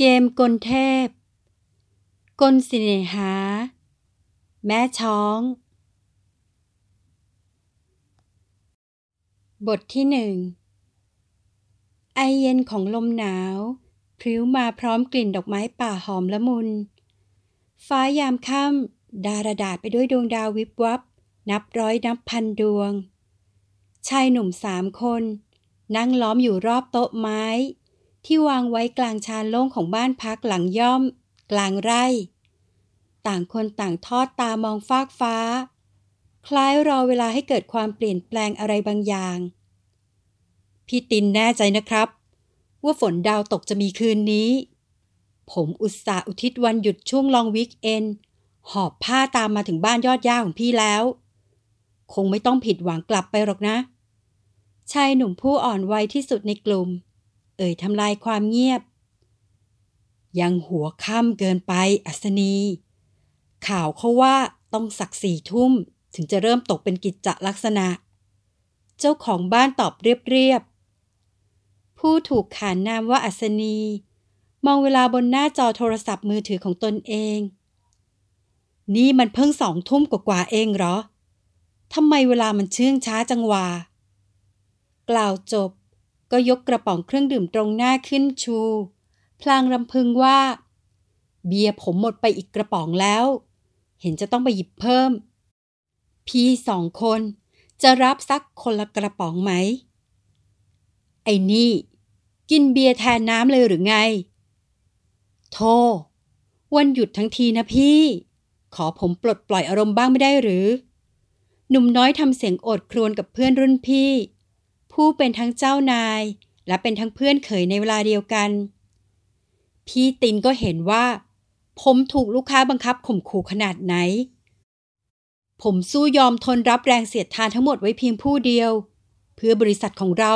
เกมกลเทพ กลสิเนหา แม่ช้อง บทที่หนึ่ง ไอเย็นของลมหนาว พริ้วมาพร้อมกลิ่นดอกไม้ป่าหอมละมุน ฟ้ายามค่ำดาราดาษไปด้วยดวงดาววิบวับ นับร้อยนับพันดวง ชายหนุ่มสามคน นั่งล้อมอยู่รอบโต๊ะไม้ ที่วางไว้กลางชานโล่งของบ้านพักหลังย่อม กลางไร่ ต่างคนต่างทอดตามองฟากฟ้า คล้ายรอเวลาให้เกิดความเปลี่ยนแปลงอะไรบางอย่าง พี่ตินแน่ใจนะครับ ว่าฝนดาวตกจะมีคืนนี้ ผมอุตส่าห์อุทิศวันหยุดช่วงลองวิกเอนหอบผ้าตามมาถึงบ้านยอดย่าของพี่แล้ว คงไม่ต้องผิดหวังกลับไปหรอกนะ ชายหนุ่มผู้อ่อนวัยที่สุดในกลุ่ม เอ่ยทำลายความเงียบ ยังหัวค่ำเกินไปอัศนี ข่าวเขาว่าต้องสักสี่ทุ่มถึงจะเริ่มตกเป็นกิจจลักษณะ เจ้าของบ้านตอบเรียบๆ ผู้ถูกขานนามว่าอัศนี มองเวลาบนหน้าจอโทรศัพท์มือถือของตนเอง นี่มันเพิ่งสองทุ่มกว่าๆเองเหรอทำไมเวลามันเชื่องช้าจังวะกล่าวจบ ก็ยกกระป๋องเครื่องดื่มตรงหน้าขึ้นชู พลางรำพึงว่า เบียร์ผมหมดไปอีกกระป๋องแล้ว เห็นจะต้องไปหยิบเพิ่ม พี่สองคนจะรับสักคนละกระป๋องไหม ไอ้นี่ กินเบียร์แทนน้ำเลยหรือไง โทวันหยุดทั้งทีนะพี่ ขอผมปลดปล่อยอารมณ์บ้างไม่ได้หรือ หนุ่มน้อยทำเสียงโอดครวญกับเพื่อนรุ่นพี่ ผู้เป็นทั้งเจ้านาย และเป็นทั้งเพื่อนเขยในเวลาเดียวกัน พี่ตินก็เห็นว่า ผมถูกลูกค้าบังคับข่มขู่ขนาดไหน ผมสู้ยอมทนรับแรงเสียดทานทั้งหมดไว้เพียงผู้เดียว เพื่อบริษัทของเรา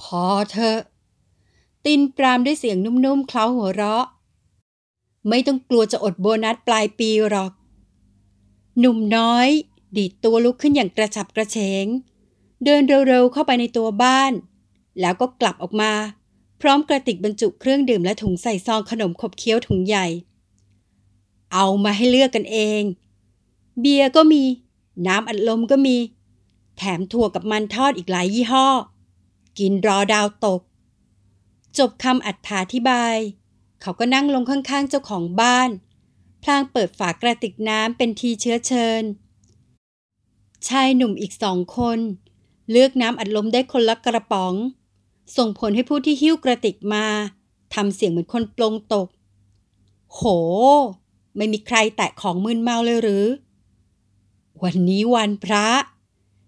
พอเถอะ ตินปรามด้วยเสียงนุ่มๆเคล้าหัวเราะ ไม่ต้องกลัวจะอดโบนัสปลายปีหรอก หนุ่มน้อย ดีดตัวลุกขึ้นอย่างกระฉับกระเฉง เดินเร็วๆเข้าไปในตัวบ้าน แล้วก็กลับออกมา พร้อมกระติกบรรจุเครื่องดื่มและถุงใส่ซองขนมขบเคี้ยวถุงใหญ่ เอามาให้เลือกกันเอง เบียร์ก็มี น้ำอัดลมก็มี แถมถั่วกับมันทอดอีกหลายยี่ห้อ กินรอดาวตก จบคำอัถาธิบาย เขาก็นั่งลงข้างๆเจ้าของบ้าน พลางเปิดฝากระติกน้ำเป็นทีเชื้อเชิญชายหนุ่มอีกสองคน เลือกน้ำอัดลมได้คนละกระป๋อง ส่งผลให้ผู้ที่หิ้วกระติกมาทำเสียงเหมือนคนปลงตก โห ไม่มีใครแตะของมึนเมาเลยหรือ วันนี้วันพระ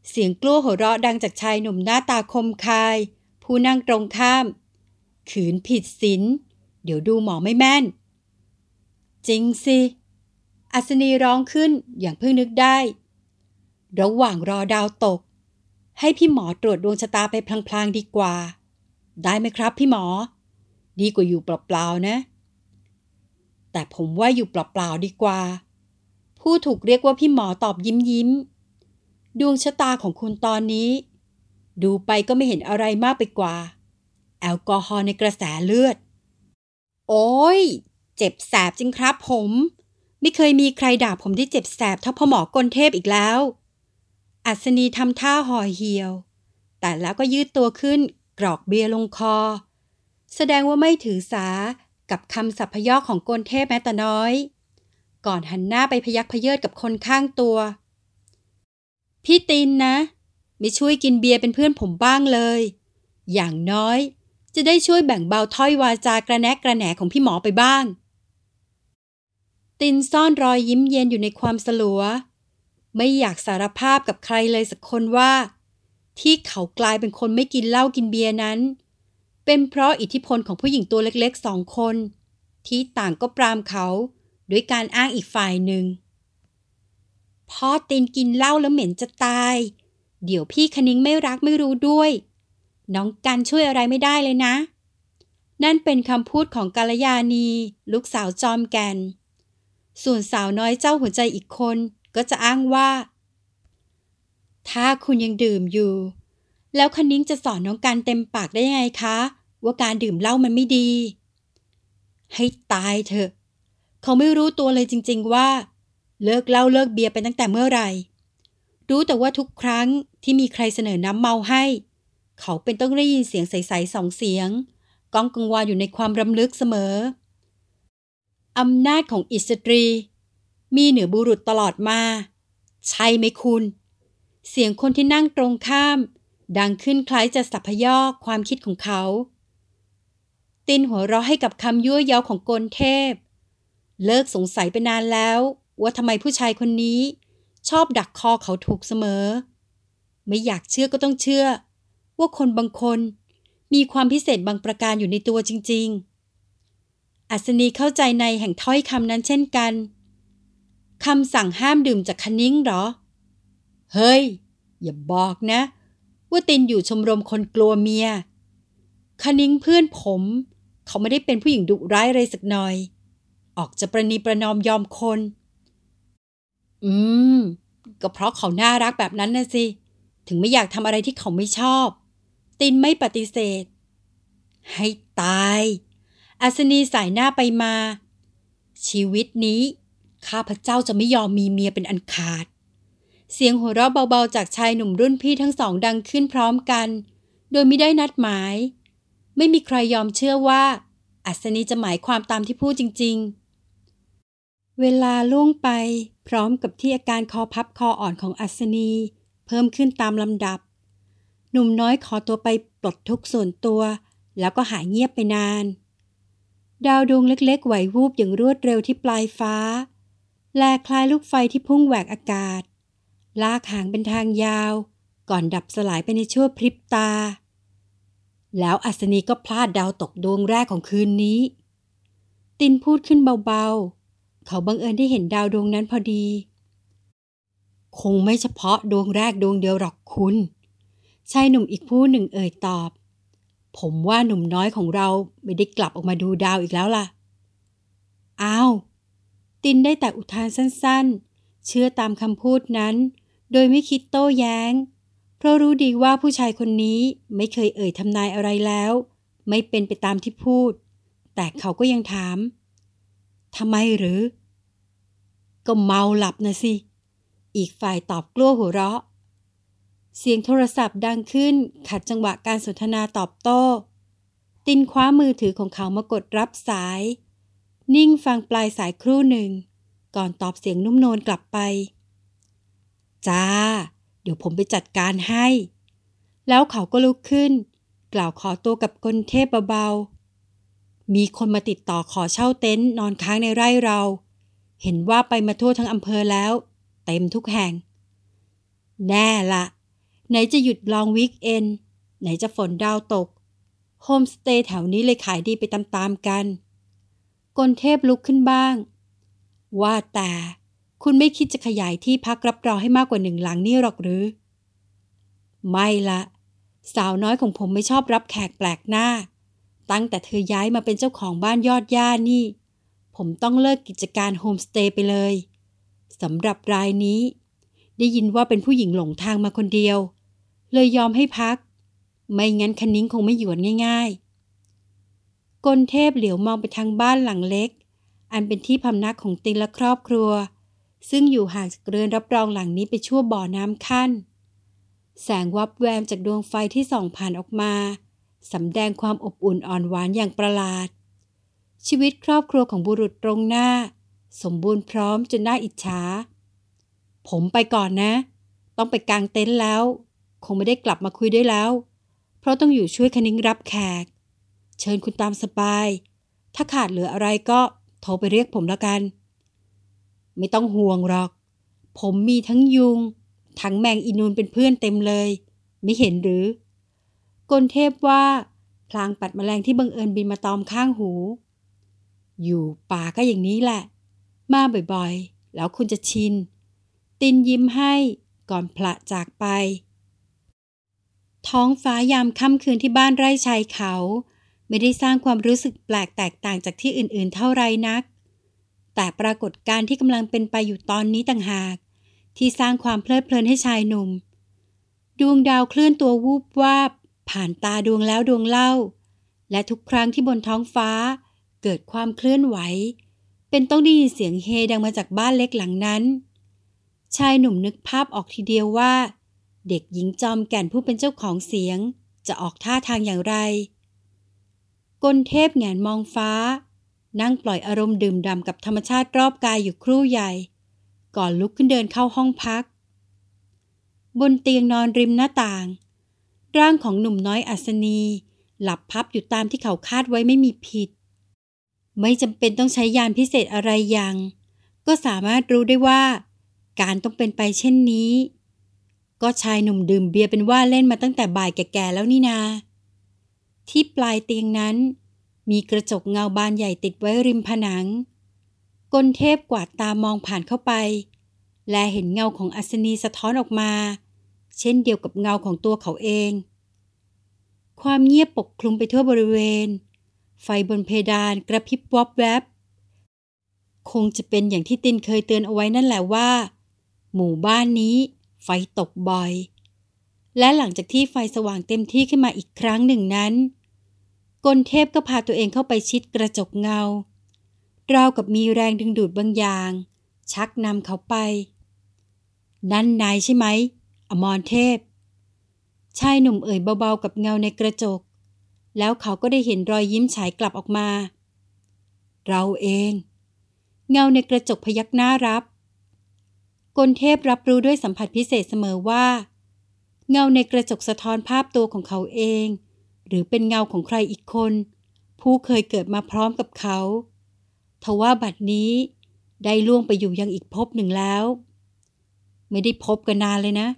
เสียงกลัวหัวเราะดังจากชายหนุ่มหน้าตาคมคาย ผู้นั่งตรงข้าม ขืนผิดศีลเดี๋ยวดูหมอไม่แม่น จริงสิ อัศนีร้องขึ้นอย่างเพิ่งนึกได้ ระหว่างรอดาวตก ให้พี่หมอตรวจดวงชะตาไปพลางๆดีกว่า ได้ไหมครับพี่หมอ ดีกว่าอยู่เปล่าๆนะ แต่ผมว่าอยู่เปล่าๆดีกว่า ผู้ถูกเรียกว่าพี่หมอตอบยิ้มยิ้มดวงชะตาของคุณตอนนี้ ดูไปก็ไม่เห็นอะไรมากไปกว่า แอลกอฮอล์ในกระแสเลือด โอ้ย เจ็บแสบจริงครับผม ไม่เคยมีใครด่าผมที่เจ็บแสบเท่าพ่อหมอกลเทพอีกแล้ว อัศนีทำท่าห่อเหี่ยว แต่แล้วก็ยืดตัวขึ้นกรอกเบียร์ลงคอ แสดงว่าไม่ถือสากับคำสัพพยอของโกลเทพแม้แต่น้อย ก่อนหันหน้าไปพยักพเยิดกับคนข้างตัว พี่ตินนะ ไม่ช่วยกินเบียร์เป็นเพื่อนผมบ้างเลย อย่างน้อยจะได้ช่วยแบ่งเบาถ้อยวาจากระแนกกระแหนของพี่หมอไปบ้าง ตินซ่อนรอยยิ้มเย็นอยู่ในความสลัว ไม่อยากสารภาพกับใครเลยสักคนว่า ที่เขากลายเป็นคนไม่กินเหล้ากินเบียร์นั้น เป็นเพราะอิทธิพลของผู้หญิงตัวเล็กๆสองคน ที่ต่างก็ปรามเขาด้วยการอ้างอีกฝ่ายหนึ่งพ่อตีนกินเหล้าแล้วเหม็นจะตาย เดี๋ยวพี่คณิ้งไม่รักไม่รู้ด้วย น้องกันช่วยอะไรไม่ได้เลยนะ นั่นเป็นคำพูดของกาลยานี ลูกสาวจอมแกน ส่วนสาวน้อยเจ้าหัวใจอีกคน ก็จะอ้างว่า ถ้าคุณยังดื่มอยู่ แล้วคณิ้งจะสอนน้องการเต็มปากได้ยังไงคะ ว่าการดื่มเหล้ามันไม่ดี ให้ตายเถอะ เขาไม่รู้ตัวเลยจริง ๆ ว่า เลิกเหล้าเลิกเบียร์ไปตั้งแต่เมื่อไหร่ รู้แต่ว่าทุกครั้งที่มีใครเสนอน้ำเมาให้ เขาเป็นต้องได้ยินเสียงใสๆสองเสียงก้องกังวานอยู่ในความรำลึกเสมออำนาจของอิสตรี มีเหนือบุรุษตลอดมา ใช่ไหมคุณ เสียงคนที่นั่งตรงข้าม ดังขึ้นคล้ายจะสัพยอกความคิดของเขา ตินหัวเราะให้กับคำยั่วเย้าของกลเทพ เลิกสงสัยไปนานแล้วว่าทำไมผู้ชายคนนี้ ชอบดักคอเขาถูกเสมอ ไม่อยากเชื่อก็ต้องเชื่อ ว่าคนบางคนมีความพิเศษบางประการอยู่ในตัวจริง ๆ อัศนีเข้าใจในแห่งถ้อยคำนั้นเช่นกัน คำสั่งห้ามดื่มจากคนิ้งหรอ เฮ้ย อย่าบอกนะ ว่าตินอยู่ชมรมคนกลัวเมีย คนิ้งเพื่อนผม เขาไม่ได้เป็นผู้หญิงดุร้ายอะไรสักหน่อย ออกจะประนีประนอมยอมคน อืม ก็เพราะเขาน่ารักแบบนั้นนะสิ ถึงไม่อยากทำอะไรที่เขาไม่ชอบ ตินไม่ปฏิเสธ ให้ตายอัศนีสายหน้าไปมา ชีวิตนี้ ข้าพเจ้าจะไม่ยอมมีเมียเป็นอันขาด เสียงหัวเราะเบาๆ จากชายหนุ่มรุ่นพี่ทั้งสองดังขึ้นพร้อมกัน โดยไม่ได้นัดหมาย ไม่มีใครยอมเชื่อว่า อัศนีจะหมายความตามที่พูดจริง ๆ เวลาล่วงไปพร้อมกับที่อาการคอพับคออ่อนของอัศนี เพิ่มขึ้นตามลำดับ หนุ่มน้อยขอตัวไปปลดทุกส่วนตัว แล้วก็หายเงียบไปนานดาวดวงเล็กๆ ไหววูบอย่างรวดเร็วที่ปลายฟ้า แลคล้ายลูกไฟที่พุ่งแหวกอากาศ ลากหางเป็นทางยาว ก่อนดับสลายไปในชั่วพริบตา แล้วอัศนีก็พลาดดาวตกดวงแรกของคืนนี้ ตินพูดขึ้นเบาๆ เขาบังเอิญได้เห็นดาวดวงนั้นพอดี คงไม่เฉพาะดวงแรกดวงเดียวหรอกคุณชายหนุ่มอีกผู้หนึ่งเอ่ยตอบ ผมว่าหนุ่มน้อยของเราไม่ได้กลับออกมาดูดาวอีกแล้วล่ะ อ้าว ตินได้แต่อุทานสั้นๆ เชื่อตามคำพูดนั้น โดยไม่คิดโต้แย้ง เพราะรู้ดีว่าผู้ชายคนนี้ไม่เคยเอ่ยทำนายอะไรแล้ว ไม่เป็นไปตามที่พูด แต่เขาก็ยังถามทำไมหรือ ก็เมาหลับนะสิ อีกฝ่ายตอบกลัวหัวเราะ เสียงโทรศัพท์ดังขึ้นขัดจังหวะการสนทนาตอบโต้ ตินคว้ามือถือของเขามากดรับสาย นิ่งฟังปลายสายครู่หนึ่ง ก่อนตอบเสียงนุ่มนวลกลับไป จ้า เดี๋ยวผมไปจัดการให้ แล้วเขาก็ลุกขึ้น กล่าวขอตัวกับกลเทพเบาๆ มีคนมาติดต่อขอเช่าเต็นท์นอนค้างในไร่เรา เห็นว่าไปมาทั่วทั้งอำเภอแล้ว เต็มทุกแห่ง แน่ละไหนจะหยุดลองวิกเอนไหนจะฝนดาวตก โฮมสเตย์แถวนี้เลยขายดีไปตามๆกัน กลเทพลุกขึ้นบ้าง ว่าแต่คุณไม่คิดจะขยายที่พักรับรองให้มากกว่าหนึ่งหลังนี่หรอกหรือ ไม่ละ สาวน้อยของผมไม่ชอบรับแขกแปลกหน้า ตั้งแต่เธอย้ายมาเป็นเจ้าของบ้านยอดย่านี่ ผมต้องเลิกกิจการโฮมสเตย์ไปเลยสำหรับรายนี้ ได้ยินว่าเป็นผู้หญิงหลงทางมาคนเดียว เลยยอมให้พัก ไม่งั้นคันนิ้งคงไม่หยวนง่าย ๆ กลเทพเหลียวมองไปทางบ้านหลังเล็ก อันเป็นที่พำนักของติงและครอบครัว ซึ่งอยู่ห่างจากเรือนรับรองหลังนี้ไปชั่วบ่อน้ำขั้น แสงวับแวมจากดวงไฟที่ส่องผ่านออกมาสำแดงความอบอุ่นอ่อนหวานอย่างประหลาด ชีวิตครอบครัวของบุรุษตรงหน้า สมบูรณ์พร้อมจนน่าอิจฉา ผมไปก่อนนะ ต้องไปกางเต็นท์แล้ว คงไม่ได้กลับมาคุยด้วยแล้ว เพราะต้องอยู่ช่วยคณิ้งรับแขก เชิญคุณตามสบาย ถ้าขาดเหลืออะไรก็โทรไปเรียกผมแล้วกัน ไม่ต้องห่วงหรอก ผมมีทั้งยุง ทั้งแมงอินูนเป็นเพื่อนเต็มเลย ไม่เห็นหรือกลเทพว่า พลางปัดมแมลงที่บังเอิญบินมาตอมข้างหู อยู่ป่าก็อย่างนี้แหละ มาบ่อยๆ แล้วคุณจะชิน ตินยิ้มให้ก่อนพละจากไปท้องฟ้ายามค่ำคืนที่บ้านไร่ชายเขา ไม่ได้สร้างความรู้สึกแปลกแตกต่างจากที่อื่นๆ เท่าไรนัก แต่ปรากฏการที่กำลังเป็นไปอยู่ตอนนี้ต่างหาก ที่สร้างความเพลิดเพลินให้ชายหนุ่ม ดวงดาวเคลื่อนตัววูบวาบ ผ่านตาดวงแล้วดวงเล่า และทุกครั้งที่บนท้องฟ้า เกิดความเคลื่อนไหว เป็นต้องได้ยินเสียงเฮดังมาจากบ้านเล็กหลังนั้น ชายหนุ่มนึกภาพออกทีเดียวว่า เด็กหญิงจอมแก่นผู้เป็นเจ้าของเสียง จะออกท่าทางอย่างไร กลเทพแงนมองฟ้า นั่งปล่อยอารมณ์ดื่มด่ำกับธรรมชาติรอบกายอยู่ครู่ใหญ่ ก่อนลุกขึ้นเดินเข้าห้องพัก บนเตียงนอนริมหน้าต่าง ร่างของหนุ่มน้อยอัศนี หลับพับอยู่ตามที่เขาคาดไว้ไม่มีผิด ไม่จำเป็นต้องใช้ยานพิเศษอะไรย่างก็สามารถรู้ได้ว่า การต้องเป็นไปเช่นนี้ ก็ชายหนุ่มดื่มเบียร์เป็นว่าเล่นมาตั้งแต่บ่ายแก่ๆแล้วนี่นา ที่ปลายเตียงนั้น มีกระจกเงาบานใหญ่ติดไว้ริมผนัง กลเทพกวาดตามองผ่านเข้าไป และเห็นเงาของอัศนีสะท้อนออกมา เช่นเดียวกับเงาของตัวเขาเอง ความเงียบปกคลุมไปทั่วบริเวณ ไฟบนเพดานกระพริบวอบแวบ คงจะเป็นอย่างที่ตินเคยเตือนเอาไว้นั่นแหละว่า หมู่บ้านนี้ไฟตกบ่อย และหลังจากที่ไฟสว่างเต็มที่ขึ้นมาอีกครั้งหนึ่งนั้นกลเทพก็พาตัวเองเข้าไปชิดกระจกเงา ราวกับมีแรงดึงดูดบางอย่าง ชักนำเขาไป นั่นนายใช่ไหม อมรเทพ ชายหนุ่มเอ่ยเบาๆกับเงาในกระจก แล้วเขาก็ได้เห็นรอยยิ้มฉายกลับออกมา เราเอง เงาในกระจกพยักหน้ารับกลเทพรับรู้ด้วยสัมผัสพิเศษเสมอว่า เงาในกระจกสะท้อนภาพตัวของเขาเอง หรือเป็นเงาของใครอีกคน ผู้เคยเกิดมาพร้อมกับเขาทว่าบัดนี้ได้ล่วงไปอยู่ยังอีกภพหนึ่งแล้ว ไม่ได้พบกันนานเลยนะ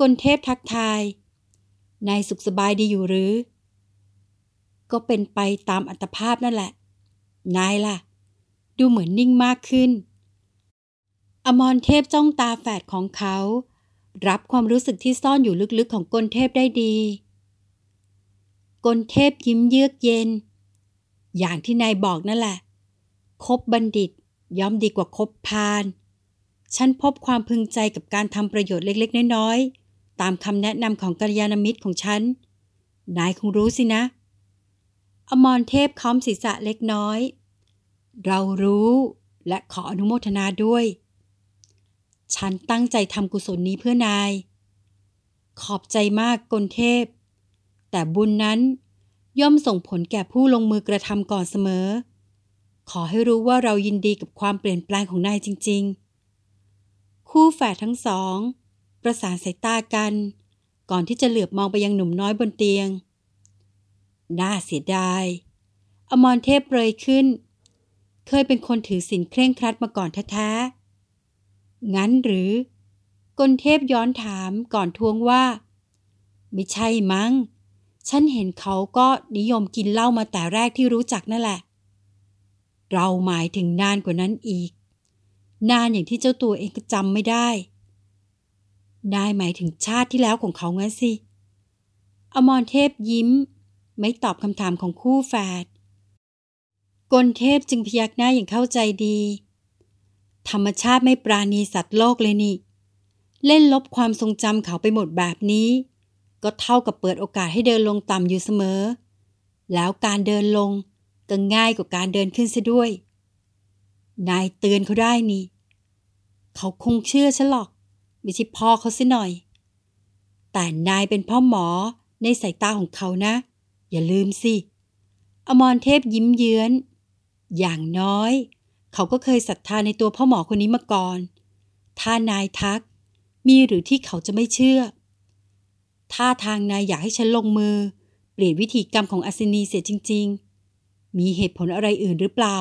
กลเทพทักทาย นายสุขสบายดีอยู่หรือ ก็เป็นไปตามอัตภาพนั่นแหละ นายล่ะ ดูเหมือนนิ่งมากขึ้น อมรเทพจ้องตาแฝดของเขา รับความรู้สึกที่ซ่อนอยู่ลึกๆของกลเทพได้ดีกลเทพยิ้มเยือกเย็น อย่างที่นายบอกนั่นแหละ คบบัณฑิตย่อมดีกว่าคบพาลฉันพบความพึงใจกับการทำประโยชน์เล็กๆ น้อยๆ ตามคำแนะนำของกัลยาณมิตรของฉัน นายคงรู้สินะ อมรเทพค้อมศีรษะเล็กน้อย เรารู้และขออนุโมทนาด้วย ฉันตั้งใจทำกุศลนี้เพื่อนาย ขอบใจมากกลเทพ แต่บุญนั้นย่อมส่งผลแก่ผู้ลงมือกระทำก่อนเสมอ ขอให้รู้ว่าเรายินดีกับความเปลี่ยนแปลงของนายจริง ๆ คู่แฝดทั้งสอง ประสานสายตากัน ก่อนที่จะเหลือบมองไปยังหนุ่มน้อยบนเตียง น่าเสียดาย อมรเทพเปรยขึ้น เคยเป็นคนถือศีลเคร่งครัดมาก่อนแท้ๆ งั้นหรือกลเทพย้อนถามก่อนทวงว่า ไม่ใช่มั้ง ฉันเห็นเขาก็นิยมกินเหล้ามาแต่แรกที่รู้จักนั่นแหละ เราหมายถึงนานกว่านั้นอีก นานอย่างที่เจ้าตัวเองก็จำไม่ได้ นายหมายถึงชาติที่แล้วของเขางั้นสิ อมรเทพยิ้ม ไม่ตอบคำถามของคู่แฝดกลเทพจึงพยักหน้าอย่างเข้าใจดี ธรรมชาติไม่ปราณีสัตว์โลกเลยนี่ เล่นลบความทรงจำเขาไปหมดแบบนี้ ก็เท่ากับเปิดโอกาสให้เดินลงต่ำอยู่เสมอ แล้วการเดินลงก็ง่ายกว่าการเดินขึ้นซะด้วย นายเตือนเขาได้นี่ เขาคงเชื่อฉันหรอก ไม่ใช่พ่อเขาสิหน่อย แต่นายเป็นพ่อหมอในสายตาของเขานะ อย่าลืมสิ อมรเทพยิ้มเยื้อน อย่างน้อย เขาก็เคยศรัทธาในตัวพ่อหมอคนนี้มาก่อน ถ้านายทัก มีหรือที่เขาจะไม่เชื่อ ถ้าทางนายอยากให้ฉันลงมือ เปลี่ยนวิธีกรรมของอัศนีเสียจริง ๆ มีเหตุผลอะไรอื่นหรือเปล่า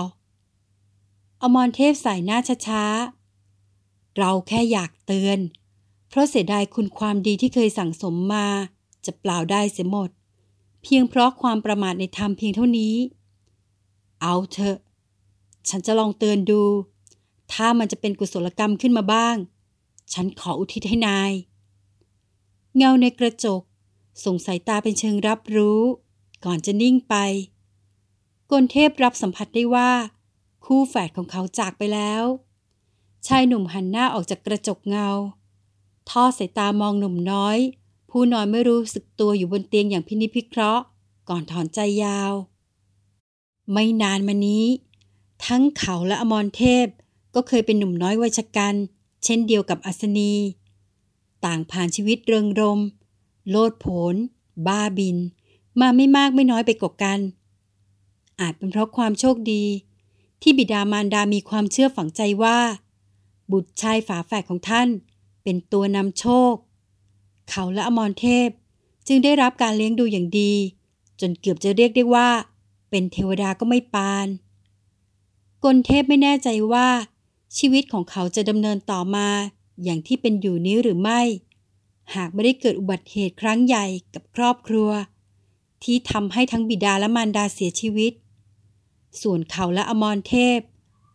อมรเทพใส่หน้าช้าๆ เราแค่อยากเตือน เพราะเสียดายคุณความดีที่เคยสั่งสมมา จะเปล่าได้เสียหมด เพียงเพราะความประมาทในธรรมเพียงเท่านี้ เอาเถอะ ฉันจะลองเตือนดู ถ้ามันจะเป็นกุศลกรรมขึ้นมาบ้าง ฉันขออุทิศให้นาย เงาในกระจก ส่งสายตาเป็นเชิงรับรู้ ก่อนจะนิ่งไปกลเทพรับสัมผัสได้ว่า คู่แฝดของเขาจากไปแล้ว ชายหนุ่มหันหน้าออกจากกระจกเงา ทอดสายตามองหนุ่มน้อย ผู้นอนไม่รู้สึกตัวอยู่บนเตียงอย่างพินิจพิเคราะห์ ก่อนถอนใจยาว ไม่นานมานี้ ทั้งเขาและอมรเทพก็เคยเป็นหนุ่มน้อยวัยชกันเช่นเดียวกับอัศนี ต่างผ่านชีวิตเริงรม โลดโผน บ้าบิน มาไม่มากไม่น้อยไปกว่ากัน อาจเป็นเพราะความโชคดี ที่บิดามารดามีความเชื่อฝังใจว่า บุตรชายฝาแฝดของท่าน เป็นตัวนำโชค เขาและอมรเทพจึงได้รับการเลี้ยงดูอย่างดี จนเกือบจะเรียกได้ว่า เป็นเทวดาก็ไม่ปาน กลเทพไม่แน่ใจว่า ชีวิตของเขาจะดำเนินต่อมา อย่างที่เป็นอยู่นี้หรือไม่ หากไม่ได้เกิดอุบัติเหตุครั้งใหญ่กับครอบครัว ที่ทำให้ทั้งบิดาและมารดาเสียชีวิต ส่วนเขาและอมรเทพ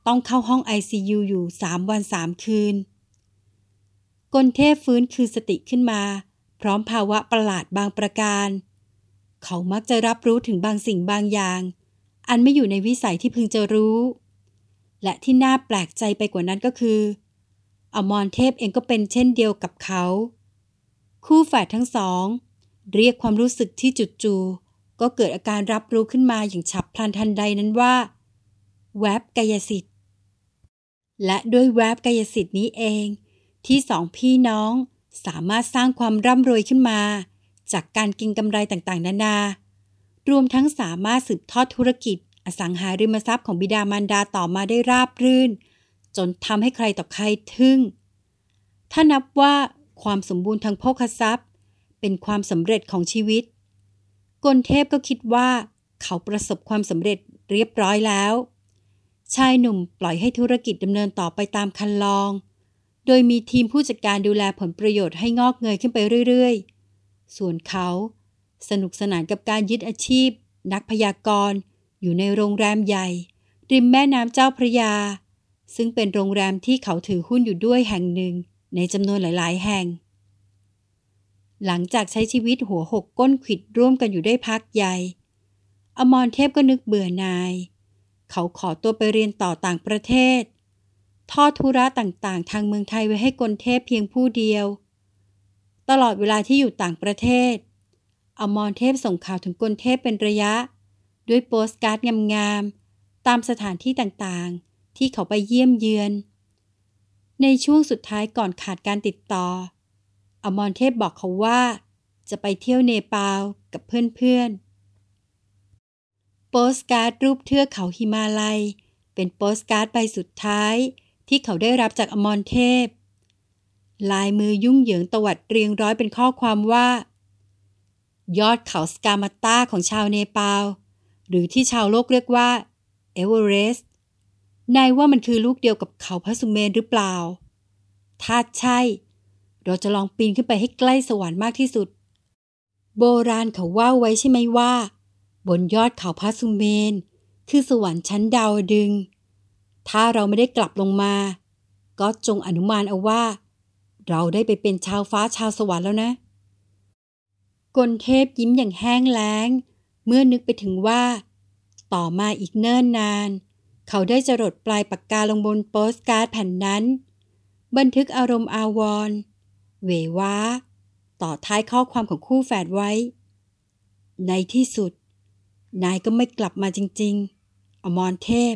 ต้องเข้าห้อง ICU อยู่สามวันสามคืน กลเทพฟื้นคืนสติขึ้นมา พร้อมภาวะประหลาดบางประการ เขามักจะรับรู้ถึงบางสิ่งบางอย่างอันไม่อยู่ในวิสัยที่พึงจะรู้ และที่น่าแปลกใจไปกว่านั้นก็คืออมรเทพเองก็เป็นเช่นเดียวกับเขา คู่แฝดทั้งสอง เรียกความรู้สึกที่จุดจูก็เกิดอาการรับรู้ขึ้นมาอย่างฉับพลันทันใดนั้นว่า แวบกายสิทธิ์ และด้วยแวบกายสิทธิ์นี้เอง ที่สองพี่น้องสามารถสร้างความร่ำรวยขึ้นมา จากการกินกำไรต่างๆ นานา รวมทั้งสามารถสืบทอดธุรกิจ อสังหาริมทรัพย์ของบิดามารดาต่อมาได้ราบรื่น จนทำให้ใครต่อใครทึ่ง ถ้านับว่าความสมบูรณ์ทางโภคทรัพย์ เป็นความสำเร็จของชีวิตกลเทพก็คิดว่าเขาประสบความสำเร็จเรียบร้อยแล้ว ชายหนุ่มปล่อยให้ธุรกิจดำเนินต่อไปตามคันลอง โดยมีทีมผู้จัดการดูแลผลประโยชน์ให้งอกเงยขึ้นไปเรื่อยๆ ส่วนเขาสนุกสนานกับการยึดอาชีพ นักพยากรณ์ อยู่ในโรงแรมใหญ่ ริมแม่น้ำเจ้าพระยา ซึ่งเป็นโรงแรมที่เขาถือหุ้นอยู่ด้วยแห่งหนึ่งในจำนวนหลาย ๆ แห่ง หลังจากใช้ชีวิตหัวหกก้นขิดร่วมกันอยู่ได้พักใหญ่ อมรเทพก็นึกเบื่อนาย เขาขอตัวไปเรียนต่อต่างประเทศ ทอดธุระต่างๆ ทางเมืองไทยไว้ให้กลเทพเพียงผู้เดียว ตลอดเวลาที่อยู่ต่างประเทศ อมรเทพส่งข่าวถึงกลเทพเป็นระยะ ด้วยโปสการ์ดงามๆ ตามสถานที่ต่างๆ ที่เขาไปเยี่ยมเยือน ในช่วงสุดท้ายก่อนขาดการติดต่อ อมรเทพบอกเขาว่า จะไปเที่ยวเนปาลกับเพื่อนๆ โปสการ์ดรูปเทือกเขาหิมาลัย เป็นโปสการ์ดใบสุดท้ายที่เขาได้รับจากอมรเทพ ลายมือยุ่งเหยิงตวัดเรียงร้อยเป็นข้อความว่า ยอดเขาสกามาตาของชาวเนปาล หรือที่ชาวโลกเรียกว่าเอเวอเรสต์นายว่ามันคือลูกเดียวกับเขาพระสุเมนหรือเปล่า ถ้าใช่ เราจะลองปีนขึ้นไปให้ใกล้สวรรค์มากที่สุด โบราณเขาว่าไว้ใช่ไหมว่า บนยอดเขาพระสุเมน คือสวรรค์ชั้นดาวดึง ถ้าเราไม่ได้กลับลงมา ก็จงอนุมานเอาว่า เราได้ไปเป็นชาวฟ้าชาวสวรรค์แล้วนะกลเทพยิ้มอย่างแห้งแล้ง เมื่อนึกไปถึงว่า ต่อมาอีกเนิ่นนาน เขาได้จรดปลายปากกาลงบนโปสการ์ดแผ่นนั้น บันทึกอารมณ์อาวรณ์เวว้า ต่อท้ายข้อความของคู่แฝดไว้ ในที่สุด นายก็ไม่กลับมาจริง ๆ อมรเทพ